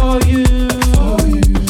For you.